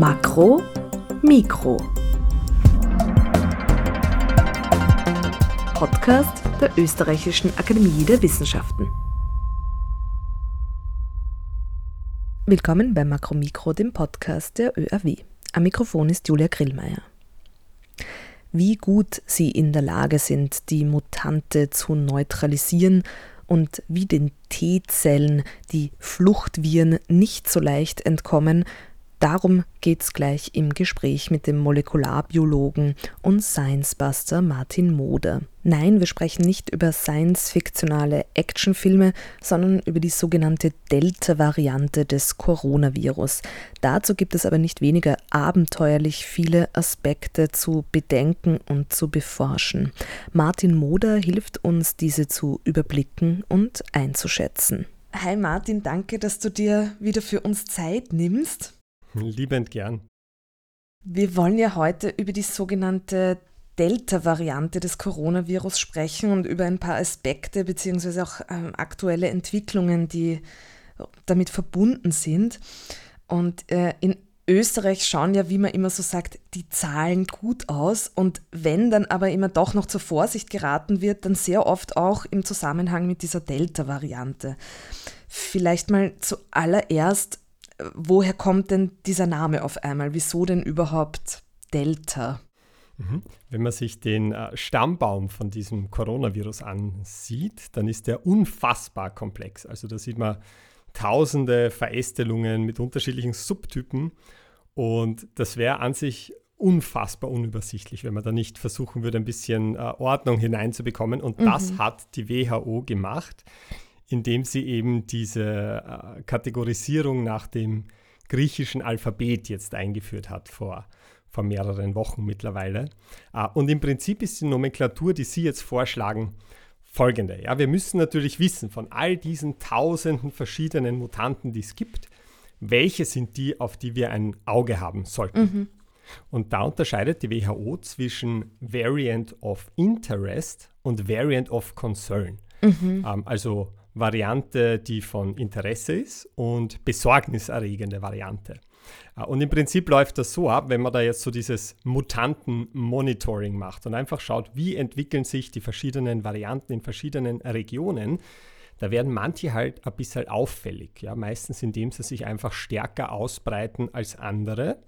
Makro, Mikro. Podcast der Österreichischen Akademie der Wissenschaften. Willkommen bei Makro Mikro, dem Podcast der ÖAW. Am Mikrofon ist Julia Grillmeier. Wie gut sie in der Lage sind, die Mutante zu neutralisieren und wie den T-Zellen die Fluchtviren nicht so leicht entkommen, Darum geht's gleich im Gespräch mit dem Molekularbiologen und Science-Buster Martin Moder. Nein, wir sprechen nicht über science-fiktionale Actionfilme, sondern über die sogenannte Delta-Variante des Coronavirus. Dazu gibt es aber nicht weniger abenteuerlich viele Aspekte zu bedenken und zu beforschen. Martin Moder hilft uns, diese zu überblicken und einzuschätzen. Hi Martin, danke, dass du dir wieder für uns Zeit nimmst. Liebend gern. Wir wollen ja heute über die sogenannte Delta-Variante des Coronavirus sprechen und über ein paar Aspekte bzw. auch ähm, aktuelle Entwicklungen, die damit verbunden sind. Und äh, in Österreich schauen ja, wie man immer so sagt, die Zahlen gut aus. Und wenn dann aber immer doch noch zur Vorsicht geraten wird, dann sehr oft auch im Zusammenhang mit dieser Delta-Variante. Vielleicht mal zuallererst, woher kommt denn dieser Name auf einmal? Wieso denn überhaupt Delta? Mhm. Wenn man sich den äh, Stammbaum von diesem Coronavirus ansieht, dann ist der unfassbar komplex. Also da sieht man tausende Verästelungen mit unterschiedlichen Subtypen und das wäre an sich unfassbar unübersichtlich, wenn man da nicht versuchen würde, ein bisschen äh, Ordnung hineinzubekommen. Und mhm. das hat die WHO gemacht indem sie eben diese äh, Kategorisierung nach dem griechischen Alphabet jetzt eingeführt hat vor, vor mehreren Wochen mittlerweile. Äh, und im Prinzip ist die Nomenklatur, die Sie jetzt vorschlagen, folgende. Ja, wir müssen natürlich wissen von all diesen tausenden verschiedenen Mutanten, die es gibt, welche sind die, auf die wir ein Auge haben sollten. Mhm. Und da unterscheidet die WHO zwischen Variant of Interest und Variant of Concern. Mhm. Ähm, also Variante, die von Interesse ist und besorgniserregende Variante. Äh, und im Prinzip läuft das so ab, wenn man da jetzt so dieses Mutanten-Monitoring macht und einfach schaut, wie entwickeln sich die verschiedenen Varianten in verschiedenen Regionen, da werden manche halt ein bisschen auffällig. Ja? Meistens indem sie sich einfach stärker ausbreiten als andere.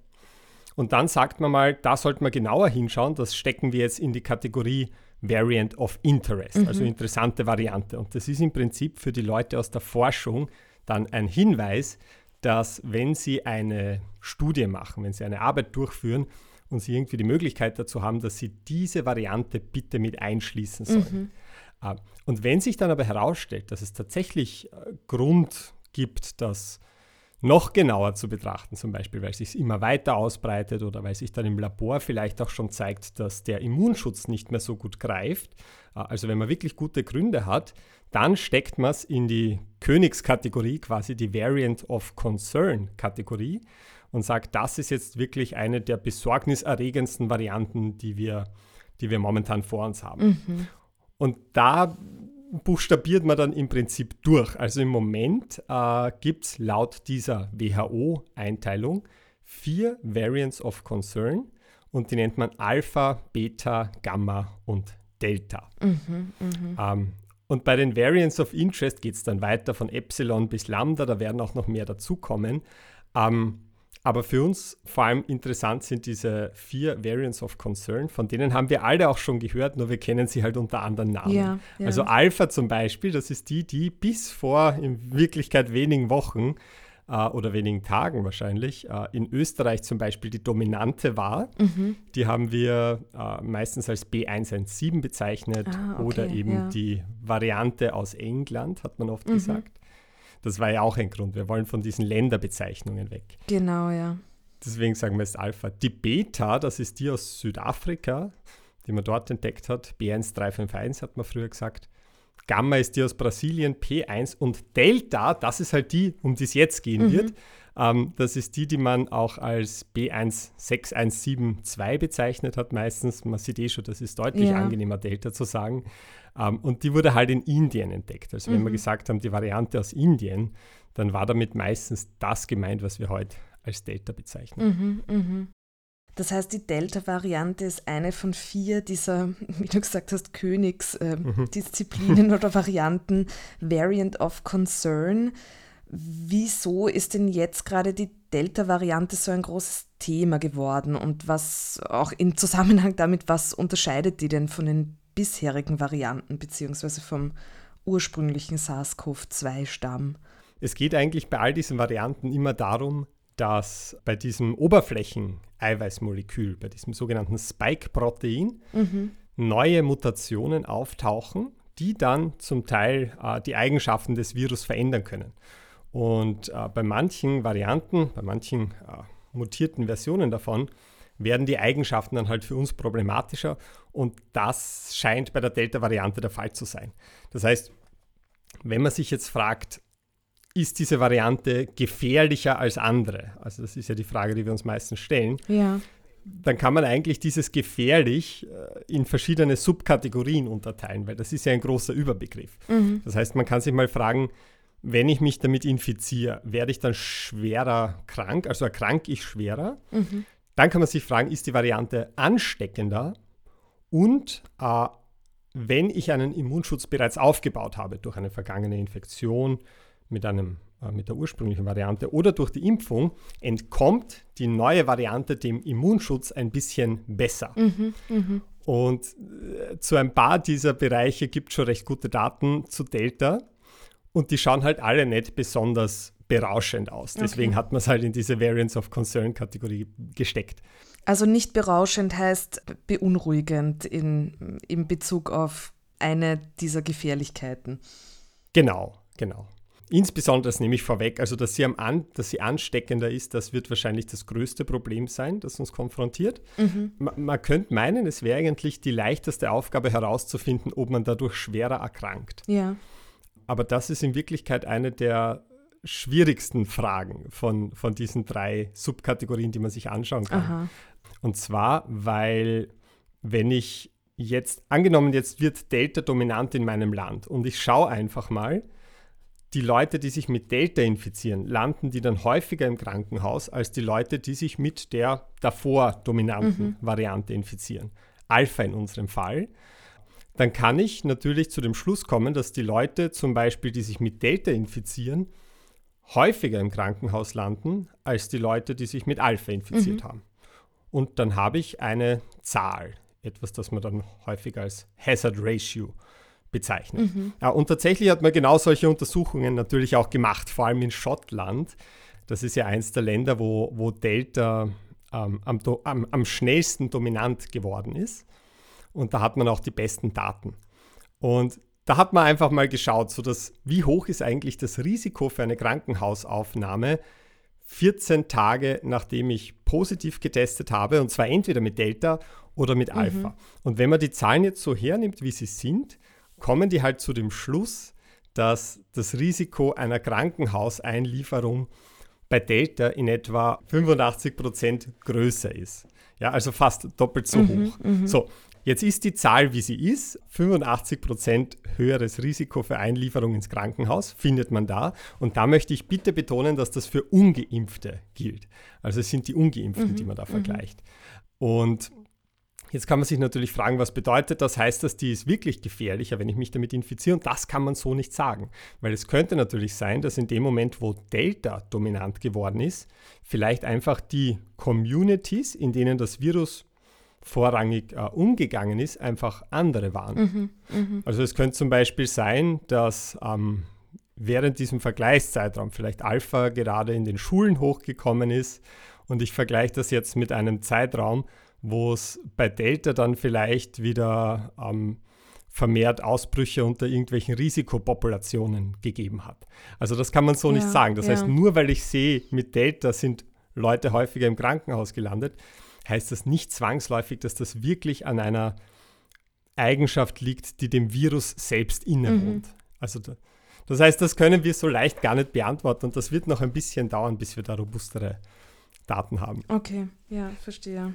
Und dann sagt man mal, da sollte man genauer hinschauen, das stecken wir jetzt in die Kategorie Variant of Interest, mhm. also interessante Variante. Und das ist im Prinzip für die Leute aus der Forschung dann ein Hinweis, dass wenn sie eine Studie machen, wenn sie eine Arbeit durchführen und sie irgendwie die Möglichkeit dazu haben, dass sie diese Variante bitte mit einschließen sollen. Mhm. Und wenn sich dann aber herausstellt, dass es tatsächlich äh, Grund gibt, dass noch genauer zu betrachten, zum Beispiel, weil es sich immer weiter ausbreitet oder weil sich dann im Labor vielleicht auch schon zeigt, dass der Immunschutz nicht mehr so gut greift. Äh, also wenn man wirklich gute Gründe hat, dann steckt man es in die Königskategorie, quasi die Variant of Concern Kategorie und sagt, das ist jetzt wirklich eine der besorgniserregendsten Varianten, die wir, die wir momentan vor uns haben. Mhm. Und da buchstabiert man dann im Prinzip durch. Also im Moment äh, gibt es laut dieser WHO-Einteilung vier Variants of Concern und die nennt man Alpha, Beta, Gamma und Delta. Mhm, mh. ähm, und bei den Variants of Interest geht es dann weiter von Epsilon bis Lambda, da werden auch noch mehr dazukommen. Ähm, aber für uns vor allem interessant sind diese vier Variants of Concern, von denen haben wir alle auch schon gehört, nur wir kennen sie halt unter anderen Namen. Ja, ja. Also Alpha zum Beispiel, das ist die, die bis vor in Wirklichkeit wenigen Wochen äh, oder wenigen Tagen wahrscheinlich äh, in Österreich zum Beispiel die dominante war. Mhm. Die haben wir äh, meistens als B117 bezeichnet ah, okay, oder eben ja. die Variante aus England, hat man oft mhm. gesagt. Das war ja auch ein Grund. Wir wollen von diesen Länderbezeichnungen weg. Genau, ja. Deswegen sagen wir es Alpha. Die Beta, das ist die aus Südafrika, die man dort entdeckt hat. B1351 hat man früher gesagt. Gamma ist die aus Brasilien, P1 und Delta, das ist halt die, um die es jetzt gehen mhm. wird. Ähm, das ist die, die man auch als B16172 bezeichnet hat meistens. Man sieht eh schon, das ist deutlich ja. angenehmer, Delta zu sagen. Ähm, und die wurde halt in Indien entdeckt. Also mhm. wenn wir mhm. gesagt haben, die Variante aus Indien, dann war damit meistens das gemeint, was wir heute als Delta bezeichnen. Mhm, mh. Das heißt, die Delta-Variante ist eine von vier dieser, wie du gesagt hast, Königsdisziplinen äh, mhm. oder Varianten, Variant of Concern. Wieso ist denn jetzt gerade die Delta-Variante so ein großes Thema geworden und was auch im Zusammenhang damit, was unterscheidet die denn von den bisherigen Varianten beziehungsweise vom ursprünglichen SARS-CoV-2-Stamm? Es geht eigentlich bei all diesen Varianten immer darum, dass bei diesem Oberflächen-Eiweißmolekül, bei diesem sogenannten Spike-Protein, mhm. neue Mutationen auftauchen, die dann zum Teil äh, die Eigenschaften des Virus verändern können. Und äh, bei manchen Varianten, bei manchen äh, mutierten Versionen davon, werden die Eigenschaften dann halt für uns problematischer und das scheint bei der Delta-Variante der Fall zu sein. Das heißt, wenn man sich jetzt fragt, ist diese Variante gefährlicher als andere? Also das ist ja die Frage, die wir uns meistens stellen. Ja. Dann kann man eigentlich dieses gefährlich äh, in verschiedene Subkategorien unterteilen, weil das ist ja ein großer Überbegriff. Mhm. Das heißt, man kann sich mal fragen, wenn ich mich damit infiziere, werde ich dann schwerer krank, also erkranke ich schwerer? Mhm. Dann kann man sich fragen, ist die Variante ansteckender? Und äh, wenn ich einen Immunschutz bereits aufgebaut habe durch eine vergangene Infektion, mit, einem, äh, mit der ursprünglichen Variante oder durch die Impfung entkommt die neue Variante dem Immunschutz ein bisschen besser. Mhm, mh. Und äh, zu ein paar dieser Bereiche gibt es schon recht gute Daten zu Delta. Und die schauen halt alle nicht besonders berauschend aus. Deswegen okay. hat man es halt in diese Variants of Concern Kategorie gesteckt. Also nicht berauschend heißt beunruhigend in, in Bezug auf eine dieser Gefährlichkeiten. Genau, genau. Insbesondere, das nehme ich vorweg, also dass sie, am an, dass sie ansteckender ist, das wird wahrscheinlich das größte Problem sein, das uns konfrontiert. Mhm. Man, man könnte meinen, es wäre eigentlich die leichteste Aufgabe herauszufinden, ob man dadurch schwerer erkrankt. Ja. Aber das ist in Wirklichkeit eine der schwierigsten Fragen von, von diesen drei Subkategorien, die man sich anschauen kann. Aha. Und zwar, weil wenn ich jetzt, angenommen, jetzt wird Delta dominant in meinem Land und ich schaue einfach mal, die Leute, die sich mit Delta infizieren, landen die dann häufiger im Krankenhaus als die Leute, die sich mit der davor dominanten mhm. Variante infizieren. Alpha in unserem Fall. Dann kann ich natürlich zu dem Schluss kommen, dass die Leute zum Beispiel, die sich mit Delta infizieren, häufiger im Krankenhaus landen als die Leute, die sich mit Alpha infiziert mhm. haben. Und dann habe ich eine Zahl, etwas, das man dann häufig als Hazard Ratio bezeichnet. Mhm. Ja, und tatsächlich hat man genau solche Untersuchungen natürlich auch gemacht, vor allem in Schottland. Das ist ja eins der Länder, wo, wo Delta ähm, am, am, am schnellsten dominant geworden ist. Und da hat man auch die besten Daten. Und da hat man einfach mal geschaut, so dass, wie hoch ist eigentlich das Risiko für eine Krankenhausaufnahme 14 Tage nachdem ich positiv getestet habe, und zwar entweder mit Delta oder mit Alpha. Mhm. Und wenn man die Zahlen jetzt so hernimmt, wie sie sind, kommen die halt zu dem Schluss, dass das Risiko einer Krankenhauseinlieferung bei Delta in etwa 85 Prozent größer ist. Ja, also fast doppelt so mhm, hoch. Mhm. So, jetzt ist die Zahl, wie sie ist, 85 Prozent höheres Risiko für Einlieferung ins Krankenhaus, findet man da. Und da möchte ich bitte betonen, dass das für Ungeimpfte gilt. Also es sind die Ungeimpften, mhm, die man da mhm. vergleicht. Und Jetzt kann man sich natürlich fragen, was bedeutet das? Heißt das, die ist wirklich gefährlicher, wenn ich mich damit infiziere? Und das kann man so nicht sagen. Weil es könnte natürlich sein, dass in dem Moment, wo Delta dominant geworden ist, vielleicht einfach die Communities, in denen das Virus vorrangig äh, umgegangen ist, einfach andere waren. Mhm, mh. Also es könnte zum Beispiel sein, dass ähm, während diesem Vergleichszeitraum vielleicht Alpha gerade in den Schulen hochgekommen ist und ich vergleiche das jetzt mit einem Zeitraum, wo es bei Delta dann vielleicht wieder ähm, vermehrt Ausbrüche unter irgendwelchen Risikopopulationen gegeben hat. Also das kann man so ja, nicht sagen. Das ja. heißt, nur weil ich sehe, mit Delta sind Leute häufiger im Krankenhaus gelandet, heißt das nicht zwangsläufig, dass das wirklich an einer Eigenschaft liegt, die dem Virus selbst innewohnt. Mhm. Also da, das heißt, das können wir so leicht gar nicht beantworten und das wird noch ein bisschen dauern, bis wir da robustere Daten haben. Okay, ja, verstehe.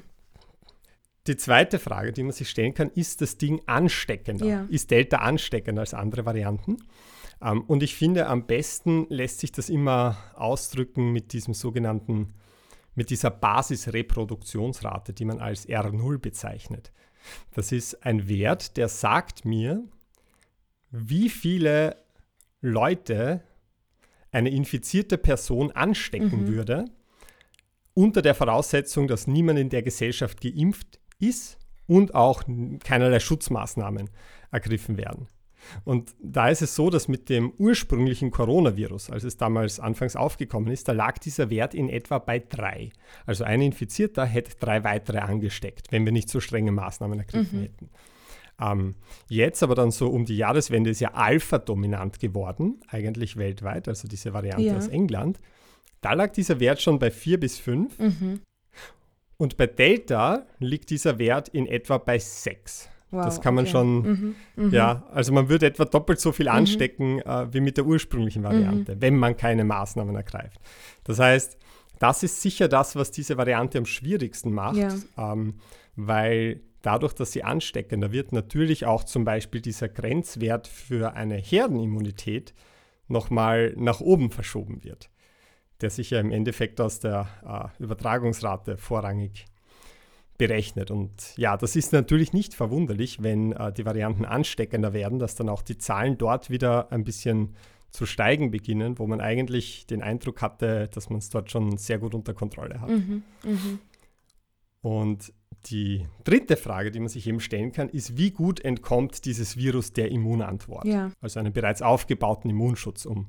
Die zweite Frage, die man sich stellen kann, ist das Ding ansteckender? Ja. Ist Delta ansteckender als andere Varianten? Ähm, und ich finde, am besten lässt sich das immer ausdrücken mit diesem sogenannten mit dieser Basisreproduktionsrate, die man als R0 bezeichnet. Das ist ein Wert, der sagt mir, wie viele Leute eine infizierte Person anstecken mhm. würde, unter der Voraussetzung, dass niemand in der Gesellschaft geimpft ist und auch keinerlei Schutzmaßnahmen ergriffen werden. Und da ist es so, dass mit dem ursprünglichen Coronavirus, als es damals anfangs aufgekommen ist, da lag dieser Wert in etwa bei drei. Also ein Infizierter hätte drei weitere angesteckt, wenn wir nicht so strenge Maßnahmen ergriffen mhm. hätten. Ähm, jetzt aber dann so um die Jahreswende ist ja Alpha dominant geworden, eigentlich weltweit, also diese Variante ja. aus England. Da lag dieser Wert schon bei vier bis fünf. Mhm. Und bei Delta liegt dieser Wert in etwa bei sechs. Wow, das kann man okay. schon, mhm, mh. ja, also man würde etwa doppelt so viel mhm. anstecken mhm. äh, wie mit der ursprünglichen Variante, mhm. wenn man keine Maßnahmen ergreift. Das heißt, das ist sicher das, was diese Variante am schwierigsten macht, ja. ähm, weil dadurch, dass sie ansteckender wird, natürlich auch zum Beispiel dieser Grenzwert für eine Herdenimmunität nochmal nach oben verschoben wird, der sich ja im Endeffekt aus der äh, Übertragungsrate vorrangig berechnet. Und ja, das ist natürlich nicht verwunderlich, wenn äh, die Varianten ansteckender werden, dass dann auch die Zahlen dort wieder ein bisschen zu steigen beginnen, wo man eigentlich den Eindruck hatte, dass man es dort schon sehr gut unter Kontrolle hat. Mhm, mh. Und die dritte Frage, die man sich eben stellen kann, ist, wie gut entkommt dieses Virus der Immunantwort? Ja. Also einem bereits aufgebauten Immunschutz, um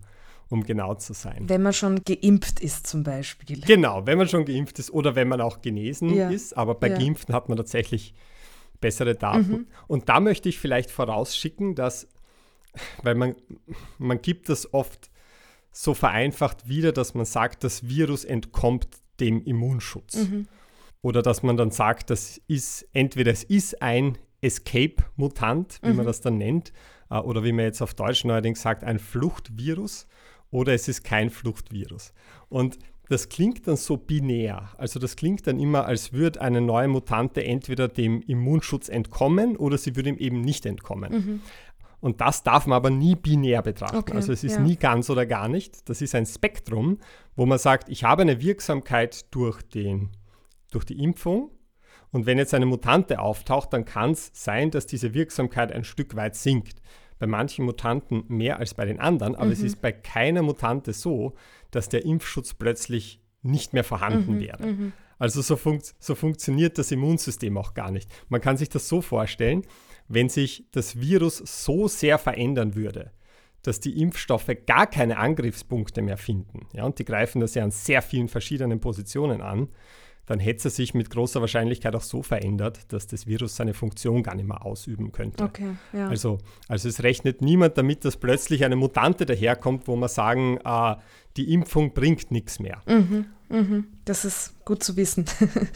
um genau zu sein. Wenn man schon geimpft ist zum Beispiel. Genau, wenn man schon geimpft ist oder wenn man auch genesen ja. ist, aber bei ja. Geimpften hat man tatsächlich bessere Daten. Mhm. Und da möchte ich vielleicht vorausschicken, dass, weil man, man gibt das oft so vereinfacht wieder, dass man sagt, das Virus entkommt dem Immunschutz. Mhm. Oder dass man dann sagt, das ist entweder es ist ein Escape-Mutant, wie mhm. man das dann nennt, äh, oder wie man jetzt auf Deutsch neuerdings sagt, ein Fluchtvirus oder es ist kein Fluchtvirus. Und das klingt dann so binär. Also das klingt dann immer, als würde eine neue Mutante entweder dem Immunschutz entkommen oder sie würde ihm eben nicht entkommen. Mhm. Und das darf man aber nie binär betrachten. Okay, also es ist ja. nie ganz oder gar nicht. Das ist ein Spektrum, wo man sagt, ich habe eine Wirksamkeit durch, den, durch die Impfung. Und wenn jetzt eine Mutante auftaucht, dann kann es sein, dass diese Wirksamkeit ein Stück weit sinkt bei manchen Mutanten mehr als bei den anderen, aber mhm. es ist bei keiner Mutante so, dass der Impfschutz plötzlich nicht mehr vorhanden mhm. wäre. Mhm. Also so, funkt, so funktioniert das Immunsystem auch gar nicht. Man kann sich das so vorstellen, wenn sich das Virus so sehr verändern würde, dass die Impfstoffe gar keine Angriffspunkte mehr finden. Ja, und die greifen das ja an sehr vielen verschiedenen Positionen an dann hätte es sich mit großer Wahrscheinlichkeit auch so verändert, dass das Virus seine Funktion gar nicht mehr ausüben könnte. Okay, ja. also, also es rechnet niemand damit, dass plötzlich eine Mutante daherkommt, wo man sagen, äh, die Impfung bringt nichts mehr. Mhm, mhm. Das ist gut zu wissen.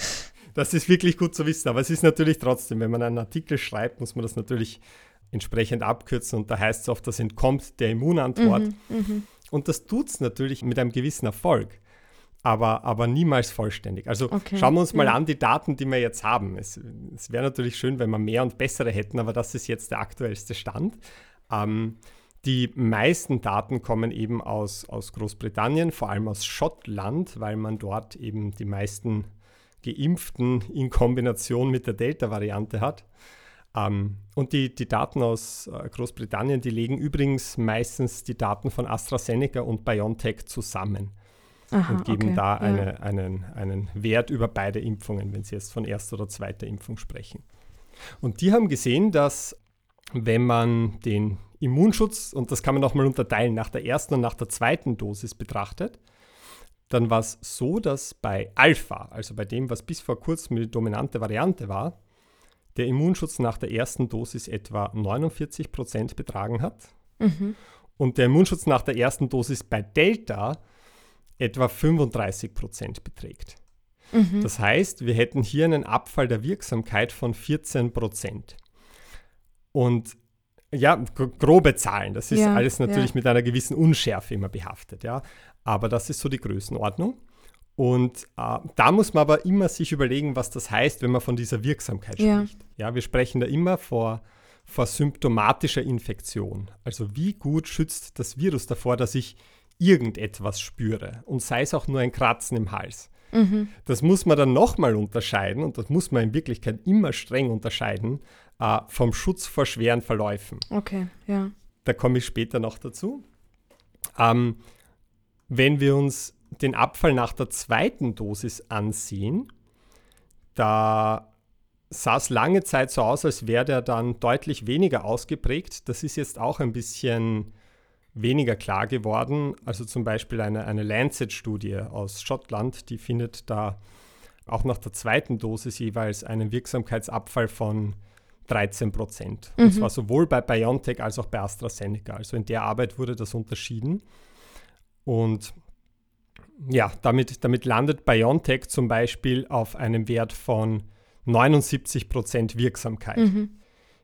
das ist wirklich gut zu wissen, aber es ist natürlich trotzdem, wenn man einen Artikel schreibt, muss man das natürlich entsprechend abkürzen und da heißt es oft, das entkommt der Immunantwort. Mhm, mhm. und das tut es natürlich mit einem gewissen Erfolg aber, aber niemals vollständig. Also okay. schauen wir uns mal ja. an die Daten, die wir jetzt haben. Es, es wäre natürlich schön, wenn wir mehr und bessere hätten, aber das ist jetzt der aktuellste Stand. Ähm, die meisten Daten kommen eben aus, aus Großbritannien, vor allem aus Schottland, weil man dort eben die meisten Geimpften in Kombination mit der Delta-Variante hat. Ähm, und die, die Daten aus äh, Großbritannien, die legen übrigens meistens die Daten von AstraZeneca und BioNTech zusammen. Aha, und geben okay, da eine, ja. einen, einen Wert über beide Impfungen, wenn Sie jetzt von erster oder zweiter Impfung sprechen. Und die haben gesehen, dass wenn man den Immunschutz, und das kann man auch mal unterteilen, nach der ersten und nach der zweiten Dosis betrachtet, dann war es so, dass bei Alpha, also bei dem, was bis vor kurzem die dominante Variante war, der Immunschutz nach der ersten Dosis etwa 49 Prozent betragen hat. Mhm. Und der Immunschutz nach der ersten Dosis bei Delta etwa 35 Prozent beträgt. Mhm. Das heißt, wir hätten hier einen Abfall der Wirksamkeit von 14 Prozent. Und ja, grobe Zahlen, das ist ja, alles natürlich ja. mit einer gewissen Unschärfe immer behaftet, ja. Aber das ist so die Größenordnung. Und äh, da muss man aber immer sich überlegen, was das heißt, wenn man von dieser Wirksamkeit ja. spricht. Ja, wir sprechen da immer vor, vor symptomatischer Infektion. Also wie gut schützt das Virus davor, dass ich irgendetwas spüre und sei es auch nur ein Kratzen im Hals. Mhm. Das muss man dann nochmal unterscheiden und das muss man in Wirklichkeit immer streng unterscheiden äh, vom Schutz vor schweren Verläufen. Okay, ja. Da komme ich später noch dazu. Ähm, wenn wir uns den Abfall nach der zweiten Dosis ansehen, da sah es lange Zeit so aus, als wäre der dann deutlich weniger ausgeprägt. Das ist jetzt auch ein bisschen weniger klar geworden. Also zum Beispiel eine, eine Lancet-Studie aus Schottland, die findet da auch nach der zweiten Dosis jeweils einen Wirksamkeitsabfall von 13 Prozent. Mhm. Und zwar sowohl bei BioNTech als auch bei AstraZeneca. Also in der Arbeit wurde das unterschieden. Und ja, damit, damit landet BioNTech zum Beispiel auf einem Wert von 79 Prozent Wirksamkeit. Mhm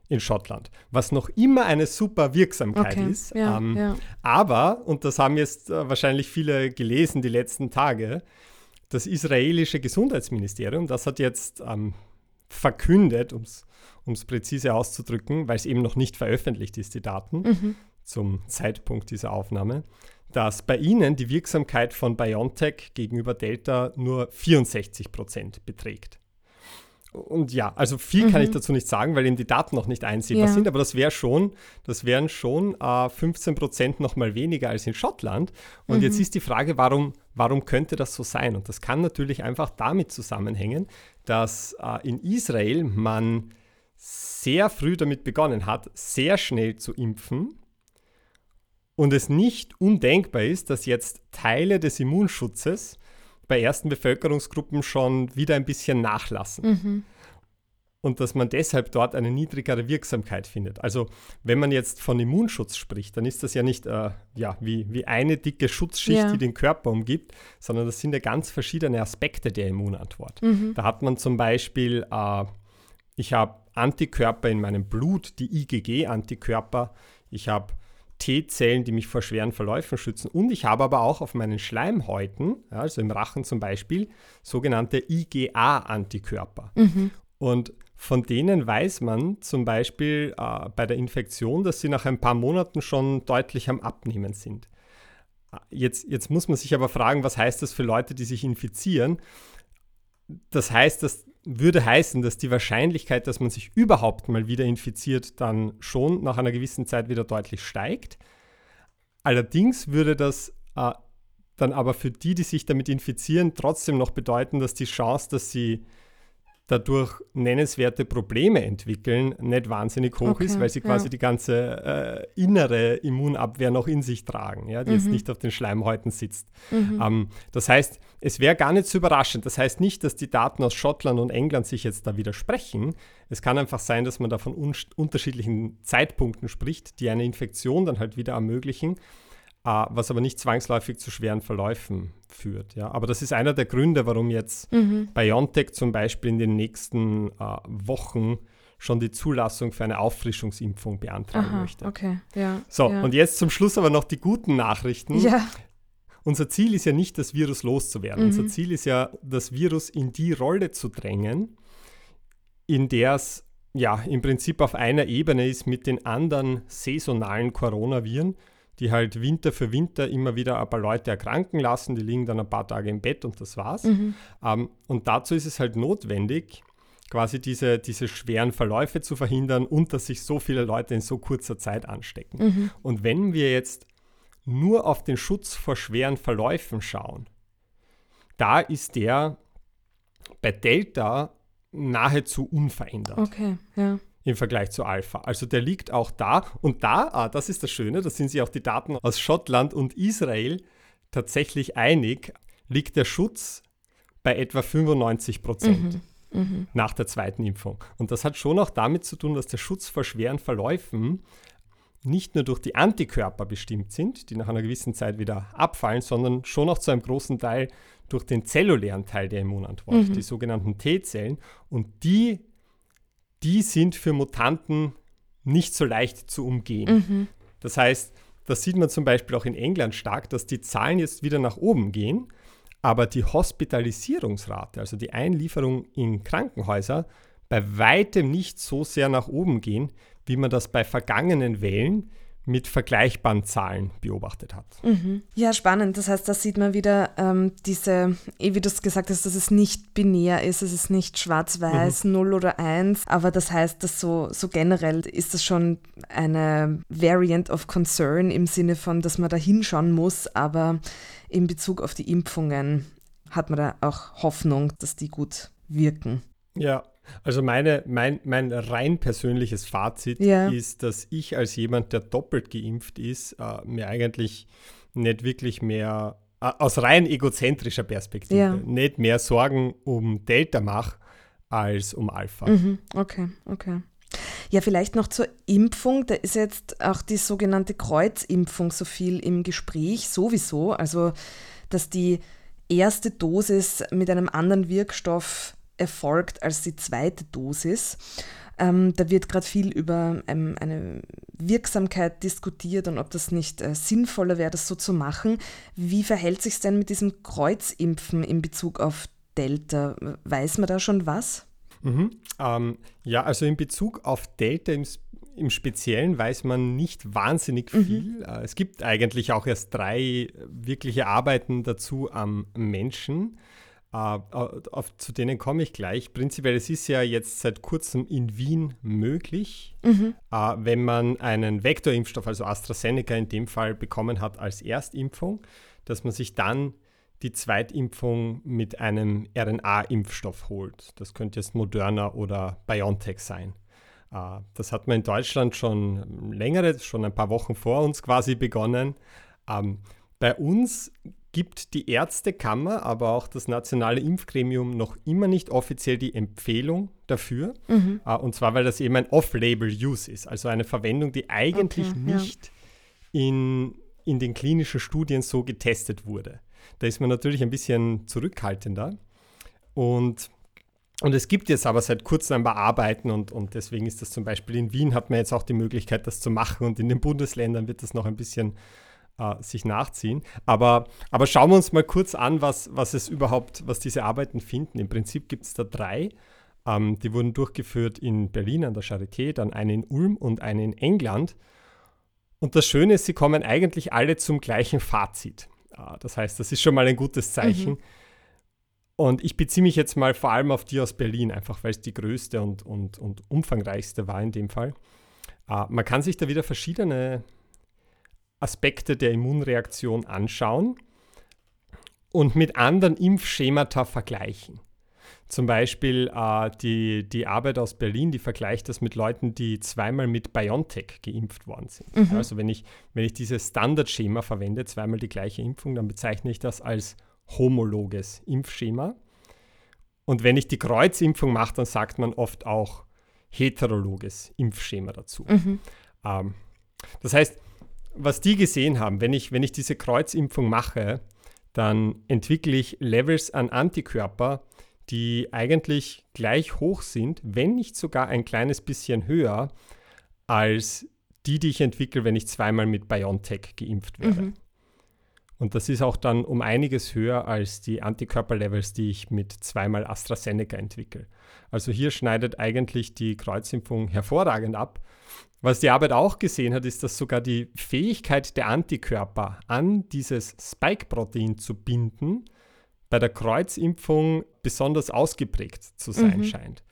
in Schottland, was noch immer eine super Wirksamkeit okay, ist. Ja, ähm, ja. Aber, und das haben jetzt äh, wahrscheinlich viele gelesen die letzten Tage, das israelische Gesundheitsministerium, das hat jetzt ähm, verkündet, um es präzise auszudrücken, weil es eben noch nicht veröffentlicht ist, die Daten mhm. zum Zeitpunkt dieser Aufnahme, dass bei ihnen die Wirksamkeit von BioNTech gegenüber Delta nur 64 Prozent beträgt. Und ja, also viel mhm. kann ich mhm. dazu nicht sagen, weil eben die Daten noch nicht einsehbar ja. sind, aber das wäre schon, das wären schon äh, 15 Prozent nochmal weniger als in Schottland. Und mhm. jetzt ist die Frage, warum, warum könnte das so sein? Und das kann natürlich einfach damit zusammenhängen, dass äh, in Israel man sehr früh damit begonnen hat, sehr schnell zu impfen und es nicht undenkbar ist, dass jetzt Teile des Immunschutzes bei ersten Bevölkerungsgruppen schon wieder ein bisschen nachlassen. Mhm. Und dass man deshalb dort eine niedrigere Wirksamkeit findet. Also wenn man jetzt von Immunschutz spricht, dann ist das ja nicht äh, ja, wie, wie eine dicke Schutzschicht, ja. die den Körper umgibt, sondern das sind ja ganz verschiedene Aspekte der Immunantwort. Mhm. Da hat man zum Beispiel, äh, ich habe Antikörper in meinem Blut, die IgG-Antikörper, ich habe T-Zellen, die mich vor schweren Verläufen schützen. Und ich habe aber auch auf meinen Schleimhäuten, ja, also im Rachen zum Beispiel, sogenannte IgA-Antikörper. Mhm. Und von denen weiß man zum Beispiel äh, bei der Infektion, dass sie nach ein paar Monaten schon deutlich am Abnehmen sind. Jetzt, jetzt muss man sich aber fragen, was heißt das für Leute, die sich infizieren? Das heißt, dass würde heißen, dass die Wahrscheinlichkeit, dass man sich überhaupt mal wieder infiziert, dann schon nach einer gewissen Zeit wieder deutlich steigt. Allerdings würde das äh, dann aber für die, die sich damit infizieren, trotzdem noch bedeuten, dass die Chance, dass sie dadurch nennenswerte Probleme entwickeln, nicht wahnsinnig hoch okay, ist, weil sie quasi ja. die ganze äh, innere Immunabwehr noch in sich tragen, ja, die mhm. jetzt nicht auf den Schleimhäuten sitzt. Mhm. Ähm, das heißt, es wäre gar nicht so überraschend. Das heißt nicht, dass die Daten aus Schottland und England sich jetzt da widersprechen. Es kann einfach sein, dass man da von un unterschiedlichen Zeitpunkten spricht, die eine Infektion dann halt wieder ermöglichen. Uh, was aber nicht zwangsläufig zu schweren Verläufen führt. Ja. Aber das ist einer der Gründe, warum jetzt mhm. BioNTech zum Beispiel in den nächsten uh, Wochen schon die Zulassung für eine Auffrischungsimpfung beantragen Aha, möchte. Okay, ja. So, ja. und jetzt zum Schluss aber noch die guten Nachrichten. Ja. Unser Ziel ist ja nicht, das Virus loszuwerden. Mhm. Unser Ziel ist ja, das Virus in die Rolle zu drängen, in der es ja im Prinzip auf einer Ebene ist mit den anderen saisonalen Coronaviren die halt Winter für Winter immer wieder ein paar Leute erkranken lassen. Die liegen dann ein paar Tage im Bett und das war's. Mhm. Ähm, und dazu ist es halt notwendig, quasi diese, diese schweren Verläufe zu verhindern und dass sich so viele Leute in so kurzer Zeit anstecken. Mhm. Und wenn wir jetzt nur auf den Schutz vor schweren Verläufen schauen, da ist der bei Delta nahezu unverändert. Okay, ja im Vergleich zu Alpha. Also der liegt auch da. Und da, ah, das ist das Schöne, da sind sich auch die Daten aus Schottland und Israel tatsächlich einig, liegt der Schutz bei etwa 95 Prozent. Mhm. Mhm. nach der zweiten Impfung. Und das hat schon auch damit zu tun, dass der Schutz vor schweren Verläufen nicht nur durch die Antikörper bestimmt sind, die nach einer gewissen Zeit wieder abfallen, sondern schon auch zu einem großen Teil durch den zellulären Teil der Immunantwort, mhm. die sogenannten T-Zellen. Und die die sind für Mutanten nicht so leicht zu umgehen. Mhm. Das heißt, das sieht man zum Beispiel auch in England stark, dass die Zahlen jetzt wieder nach oben gehen, aber die Hospitalisierungsrate, also die Einlieferung in Krankenhäuser, bei weitem nicht so sehr nach oben gehen, wie man das bei vergangenen Wellen mit vergleichbaren Zahlen beobachtet hat. Mhm. Ja, spannend. Das heißt, da sieht man wieder ähm, diese, eh wie du es gesagt hast, dass es nicht binär ist, es ist nicht schwarz-weiß, mhm. 0 oder 1, aber das heißt, dass so, so generell ist das schon eine Variant of Concern im Sinne von, dass man da hinschauen muss, aber in Bezug auf die Impfungen hat man da auch Hoffnung, dass die gut wirken. Ja, also meine, mein, mein rein persönliches Fazit ja. ist, dass ich als jemand, der doppelt geimpft ist, äh, mir eigentlich nicht wirklich mehr, äh, aus rein egozentrischer Perspektive, ja. nicht mehr Sorgen um Delta mache als um Alpha. Mhm. Okay, okay. Ja, vielleicht noch zur Impfung. Da ist jetzt auch die sogenannte Kreuzimpfung so viel im Gespräch, sowieso. Also, dass die erste Dosis mit einem anderen Wirkstoff erfolgt als die zweite Dosis. Ähm, da wird gerade viel über ähm, eine Wirksamkeit diskutiert und ob das nicht äh, sinnvoller wäre, das so zu machen. Wie verhält sich es denn mit diesem Kreuzimpfen in Bezug auf Delta? Weiß man da schon was? Mhm. Ähm, ja, also in Bezug auf Delta im, im Speziellen weiß man nicht wahnsinnig mhm. viel. Mhm. Es gibt eigentlich auch erst drei wirkliche Arbeiten dazu am Menschen. Uh, auf, zu denen komme ich gleich. Prinzipiell, es ist ja jetzt seit kurzem in Wien möglich, mhm. uh, wenn man einen Vektorimpfstoff, also AstraZeneca in dem Fall, bekommen hat als Erstimpfung, dass man sich dann die Zweitimpfung mit einem RNA-Impfstoff holt. Das könnte jetzt Moderna oder BioNTech sein. Uh, das hat man in Deutschland schon längere, schon ein paar Wochen vor uns quasi begonnen. Um, ähm, bei uns gibt die Ärztekammer, aber auch das nationale Impfgremium noch immer nicht offiziell die Empfehlung dafür. Mhm. Uh, und zwar, weil das eben ein Off-Label-Use ist, also eine Verwendung, die eigentlich okay, nicht ja. in, in den klinischen Studien so getestet wurde. Da ist man natürlich ein bisschen zurückhaltender. Und, und es gibt jetzt aber seit kurzem ein paar Arbeiten und, und deswegen ist das zum Beispiel in Wien hat man jetzt auch die Möglichkeit, das zu machen und in den Bundesländern wird das noch ein bisschen äh, sich nachziehen. Aber, aber schauen wir uns mal kurz an, was, was es überhaupt, was diese Arbeiten finden. Im Prinzip gibt es da drei. Ähm, die wurden durchgeführt in Berlin an der Charité, dann eine in Ulm und eine in England. Und das Schöne ist, sie kommen eigentlich alle zum gleichen Fazit. Äh, das heißt, das ist schon mal ein gutes Zeichen. Mhm. Und ich beziehe mich jetzt mal vor allem auf die aus Berlin, einfach weil es die größte und, und, und umfangreichste war in dem Fall. Uh, man kann sich da wieder verschiedene Aspekte der Immunreaktion anschauen und mit anderen Impfschemata vergleichen. Zum Beispiel äh, die, die Arbeit aus Berlin, die vergleicht das mit Leuten, die zweimal mit BioNTech geimpft worden sind. Mhm. Also wenn ich, wenn ich dieses Standardschema verwende, zweimal die gleiche Impfung, dann bezeichne ich das als homologes Impfschema. Und wenn ich die Kreuzimpfung mache, dann sagt man oft auch heterologes Impfschema dazu. Mhm. Ähm, das heißt, was die gesehen haben, wenn ich, wenn ich diese Kreuzimpfung mache, dann entwickle ich Levels an Antikörper, die eigentlich gleich hoch sind, wenn nicht sogar ein kleines bisschen höher als die, die ich entwickle, wenn ich zweimal mit BioNTech geimpft werde. Mhm. Und das ist auch dann um einiges höher als die Antikörperlevels, die ich mit zweimal AstraZeneca entwickle. Also hier schneidet eigentlich die Kreuzimpfung hervorragend ab. Was die Arbeit auch gesehen hat, ist, dass sogar die Fähigkeit der Antikörper an dieses Spike-Protein zu binden bei der Kreuzimpfung besonders ausgeprägt zu sein mhm. scheint.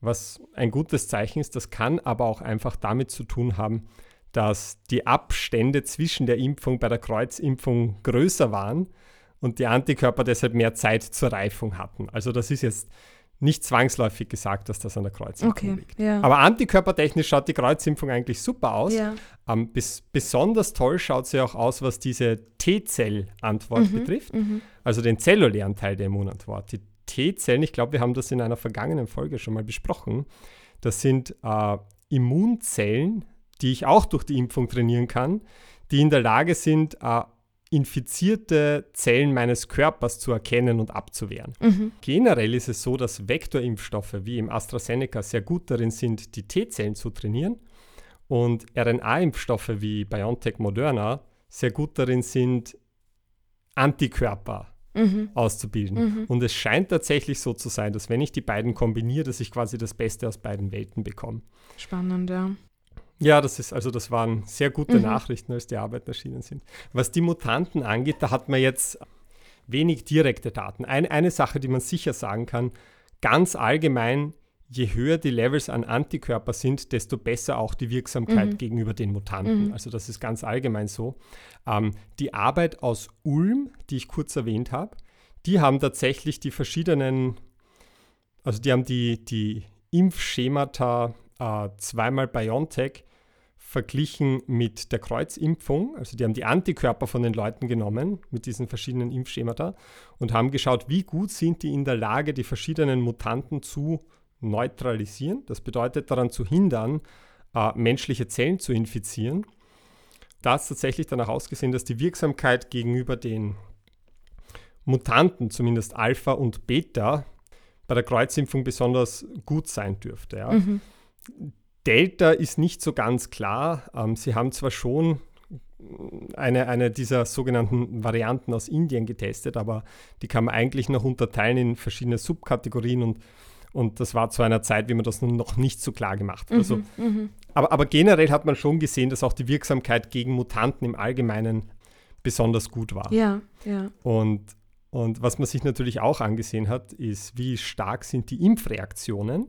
Was ein gutes Zeichen ist, das kann aber auch einfach damit zu tun haben, dass die Abstände zwischen der Impfung bei der Kreuzimpfung größer waren und die Antikörper deshalb mehr Zeit zur Reifung hatten. Also das ist jetzt nicht zwangsläufig gesagt, dass das an der Kreuzimpfung okay, liegt. Ja. Aber antikörpertechnisch schaut die Kreuzimpfung eigentlich super aus. Ja. Ähm, bis, besonders toll schaut sie auch aus, was diese T-Zell-Antwort mhm, betrifft, mhm. also den zellulären Teil der Immunantwort. Die T-Zellen, ich glaube, wir haben das in einer vergangenen Folge schon mal besprochen, das sind äh, Immunzellen, die ich auch durch die Impfung trainieren kann, die in der Lage sind, äh, infizierte Zellen meines Körpers zu erkennen und abzuwehren. Mhm. Generell ist es so, dass Vektorimpfstoffe wie im AstraZeneca sehr gut darin sind, die T-Zellen zu trainieren und RNA-Impfstoffe wie BioNTech Moderna sehr gut darin sind, Antikörper mhm. auszubilden. Mhm. Und es scheint tatsächlich so zu sein, dass wenn ich die beiden kombiniere, dass ich quasi das Beste aus beiden Welten bekomme. Spannend, ja. Ja, das ist, also das waren sehr gute mhm. Nachrichten, als die Arbeiten erschienen sind. Was die Mutanten angeht, da hat man jetzt wenig direkte Daten. Ein, eine Sache, die man sicher sagen kann, ganz allgemein, je höher die Levels an Antikörper sind, desto besser auch die Wirksamkeit mhm. gegenüber den Mutanten. Mhm. Also das ist ganz allgemein so. Ähm, die Arbeit aus Ulm, die ich kurz erwähnt habe, die haben tatsächlich die verschiedenen, also die haben die, die Impfschemata äh, zweimal BioNTech verglichen mit der Kreuzimpfung. Also die haben die Antikörper von den Leuten genommen mit diesen verschiedenen Impfschemata und haben geschaut, wie gut sind die in der Lage, die verschiedenen Mutanten zu neutralisieren. Das bedeutet daran zu hindern, äh, menschliche Zellen zu infizieren. Da ist tatsächlich danach ausgesehen, dass die Wirksamkeit gegenüber den Mutanten, zumindest Alpha und Beta, bei der Kreuzimpfung besonders gut sein dürfte. Ja. Mhm. Delta ist nicht so ganz klar. Ähm, sie haben zwar schon eine, eine dieser sogenannten Varianten aus Indien getestet, aber die kann man eigentlich noch unterteilen in verschiedene Subkategorien und, und das war zu einer Zeit, wie man das noch nicht so klar gemacht hat. Also, mhm, also, aber, aber generell hat man schon gesehen, dass auch die Wirksamkeit gegen Mutanten im Allgemeinen besonders gut war. Ja, ja. Und, und was man sich natürlich auch angesehen hat, ist, wie stark sind die Impfreaktionen.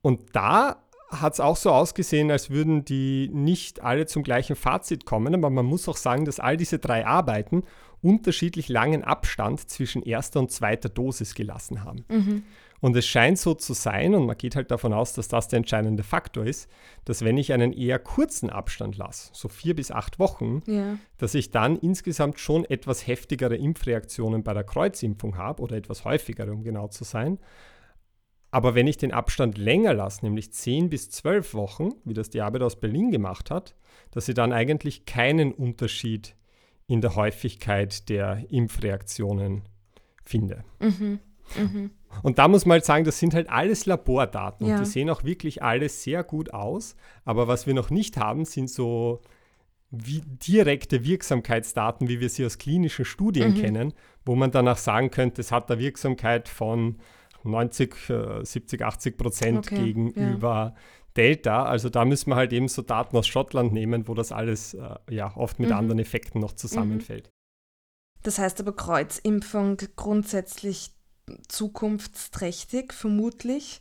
Und da hat es auch so ausgesehen, als würden die nicht alle zum gleichen Fazit kommen. Aber man muss auch sagen, dass all diese drei Arbeiten unterschiedlich langen Abstand zwischen erster und zweiter Dosis gelassen haben. Mhm. Und es scheint so zu sein, und man geht halt davon aus, dass das der entscheidende Faktor ist, dass wenn ich einen eher kurzen Abstand lasse, so vier bis acht Wochen, ja. dass ich dann insgesamt schon etwas heftigere Impfreaktionen bei der Kreuzimpfung habe oder etwas häufigere, um genau zu sein. Aber wenn ich den Abstand länger lasse, nämlich 10 bis 12 Wochen, wie das die Arbeit aus Berlin gemacht hat, dass ich dann eigentlich keinen Unterschied in der Häufigkeit der Impfreaktionen finde. Mhm. Mhm. Und da muss man halt sagen, das sind halt alles Labordaten ja. und die sehen auch wirklich alles sehr gut aus. Aber was wir noch nicht haben, sind so wie direkte Wirksamkeitsdaten, wie wir sie aus klinischen Studien mhm. kennen, wo man danach sagen könnte, es hat eine Wirksamkeit von 90, 70, 80 Prozent okay, gegenüber ja. Delta. Also da müssen wir halt eben so Daten aus Schottland nehmen, wo das alles äh, ja oft mit mhm. anderen Effekten noch zusammenfällt. Das heißt aber Kreuzimpfung grundsätzlich zukunftsträchtig, vermutlich.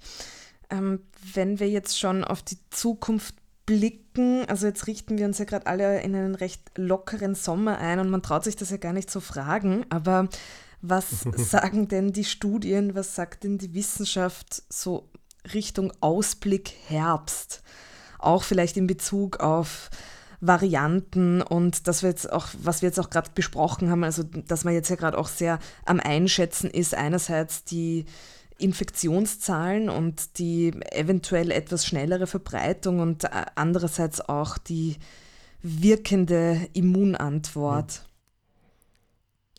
Ähm, wenn wir jetzt schon auf die Zukunft blicken, also jetzt richten wir uns ja gerade alle in einen recht lockeren Sommer ein und man traut sich das ja gar nicht zu fragen, aber was sagen denn die Studien, was sagt denn die Wissenschaft so Richtung Ausblick Herbst? Auch vielleicht in Bezug auf Varianten und das wir jetzt auch, was wir jetzt auch gerade besprochen haben, also dass man jetzt ja gerade auch sehr am Einschätzen ist, einerseits die Infektionszahlen und die eventuell etwas schnellere Verbreitung und andererseits auch die wirkende Immunantwort.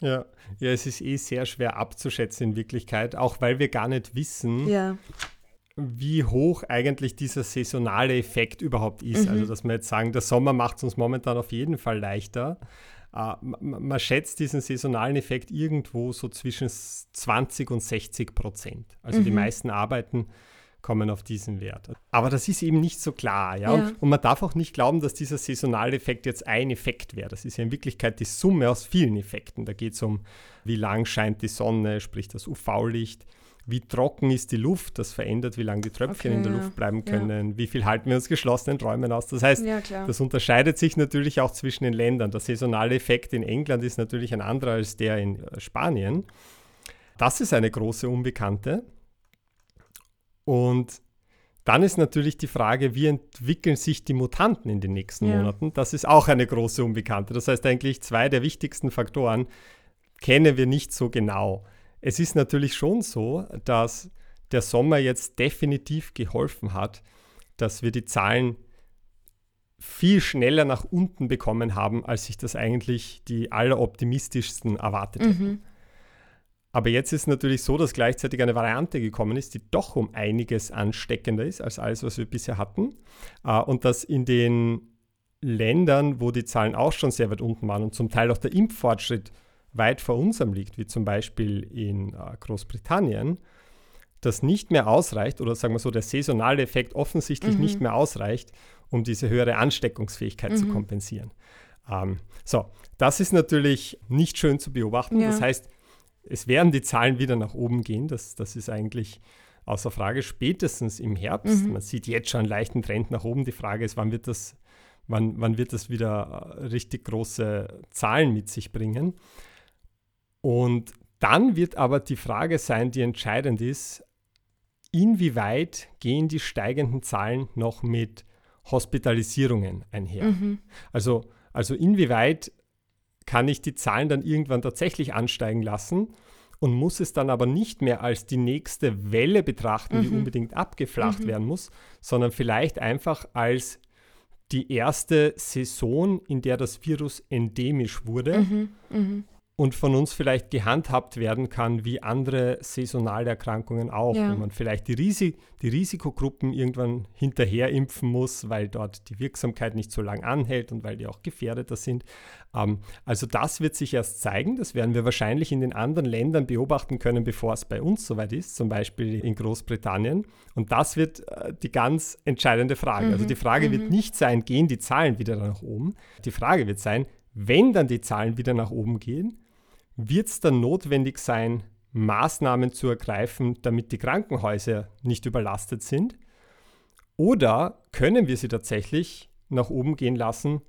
Ja, ja, es ist eh sehr schwer abzuschätzen in Wirklichkeit, auch weil wir gar nicht wissen, ja. wie hoch eigentlich dieser saisonale Effekt überhaupt ist. Mhm. Also, dass wir jetzt sagen, der Sommer macht es uns momentan auf jeden Fall leichter. Uh, man schätzt diesen saisonalen Effekt irgendwo so zwischen 20 und 60 Prozent. Also mhm. die meisten Arbeiten kommen auf diesen Wert. Aber das ist eben nicht so klar. Ja? ja. Und, man darf auch nicht glauben, dass dieser saisonale Effekt jetzt ein Effekt wäre. Das ist ja in Wirklichkeit die Summe aus vielen Effekten. Da geht es um, wie lang scheint die Sonne, sprich das UV-Licht, wie trocken ist die Luft, das verändert, wie lange die Tröpfchen okay, in der ja. Luft bleiben können, ja. wie viel halten wir uns geschlossenen Räumen aus. Das heißt, das unterscheidet sich natürlich auch zwischen den Ländern. Der saisonale Effekt in England ist natürlich ein anderer als der in Spanien. Das ist eine große Unbekannte. Und dann ist natürlich die Frage, wie entwickeln sich die Mutanten in den nächsten ja. Monaten? Das ist auch eine große Unbekannte. Das heißt eigentlich, zwei der wichtigsten Faktoren kennen wir nicht so genau. Es ist natürlich schon so, dass der Sommer jetzt definitiv geholfen hat, dass wir die Zahlen viel schneller nach unten bekommen haben, als sich das eigentlich die alleroptimistischsten erwartet hätten. Aber jetzt ist es natürlich so, dass gleichzeitig eine Variante gekommen ist, die doch um einiges ansteckender ist als alles, was wir bisher hatten. Äh, und dass in den Ländern, wo die Zahlen auch schon sehr weit unten waren und zum Teil auch der Impffortschritt weit vor unserem liegt, wie zum Beispiel in äh, Großbritannien, das nicht mehr ausreicht, oder sagen wir so, der saisonale Effekt offensichtlich mhm. nicht mehr ausreicht, um diese höhere Ansteckungsfähigkeit mhm. zu kompensieren. Ähm, so, das ist natürlich nicht schön zu beobachten. Ja. Das heißt, es werden die Zahlen wieder nach oben gehen. Das, das ist eigentlich außer Frage. Spätestens im Herbst. Mhm. Man sieht jetzt schon einen leichten Trend nach oben. Die Frage ist, wann wird das, wann, wann wird das wieder äh, richtig große Zahlen mit sich bringen? Und dann wird aber die Frage sein, die entscheidend ist, inwieweit gehen die steigenden Zahlen noch mit Hospitalisierungen einher? Mhm. Also, also inwieweit kann ich die Zahlen dann irgendwann tatsächlich ansteigen lassen und muss es dann aber nicht mehr als die nächste Welle betrachten, mhm. die unbedingt abgeflacht mhm. werden muss, sondern vielleicht einfach als die erste Saison, in der das Virus endemisch wurde. Mhm. Und von uns vielleicht gehandhabt werden kann wie andere saisonale Erkrankungen auch. Ja. Wenn man vielleicht die, Risi die Risikogruppen irgendwann hinterher impfen muss, weil dort die Wirksamkeit nicht so lang anhält und weil die auch gefährdeter sind. Ähm, also das wird sich erst zeigen. Das werden wir wahrscheinlich in den anderen Ländern beobachten können, bevor es bei uns soweit ist, zum Beispiel in Großbritannien. Und das wird äh, die ganz entscheidende Frage. Also mhm. Also die Frage mhm. wird nicht sein, gehen die Zahlen wieder nach oben? Die Frage wird sein, wenn dann die Zahlen wieder nach oben gehen, wird es dann notwendig sein, Maßnahmen zu ergreifen, damit die Krankenhäuser nicht überlastet sind? Oder können wir sie tatsächlich nach oben gehen lassen,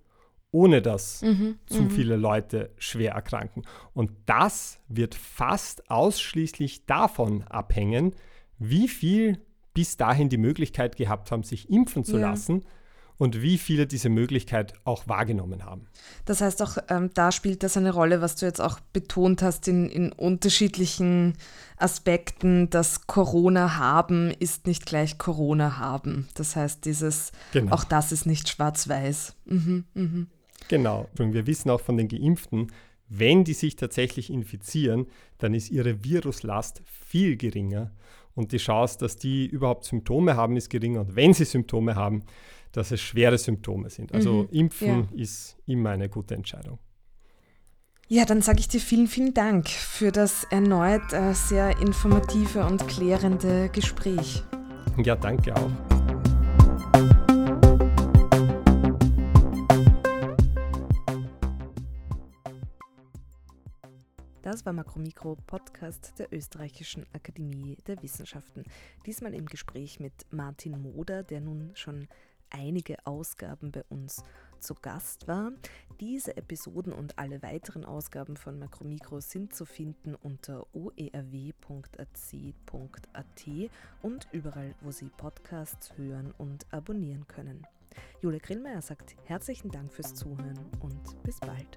ohne dass mhm, zu mhm. viele Leute schwer erkranken? Und das wird fast ausschließlich davon abhängen, wie viel bis dahin die Möglichkeit gehabt haben, sich impfen zu ja. lassen und wie viele diese Möglichkeit auch wahrgenommen haben. Das heißt auch, ähm, da spielt das eine Rolle, was du jetzt auch betont hast in, in unterschiedlichen Aspekten, dass Corona haben ist nicht gleich Corona haben. Das heißt, dieses, genau. auch das ist nicht schwarz-weiß. Mhm, mhm. Genau. Und wir wissen auch von den Geimpften, wenn die sich tatsächlich infizieren, dann ist ihre Viruslast viel geringer und die Chance, dass die überhaupt Symptome haben, ist geringer. Und wenn sie Symptome haben, dass es schwere Symptome sind. Also mhm, impfen ja. ist immer eine gute Entscheidung. Ja, dann sage ich dir vielen, vielen Dank für das erneut äh, sehr informative und klärende Gespräch. Ja, danke auch. Das war Makromikro Podcast der Österreichischen Akademie der Wissenschaften. Diesmal im Gespräch mit Martin Moder, der nun schon einige Ausgaben bei uns zu Gast war. Diese Episoden und alle weiteren Ausgaben von Makromikro sind zu finden unter oerw.ac.at und überall, wo Sie Podcasts hören und abonnieren können. Julia Grillmeier sagt herzlichen Dank fürs Zuhören und bis bald.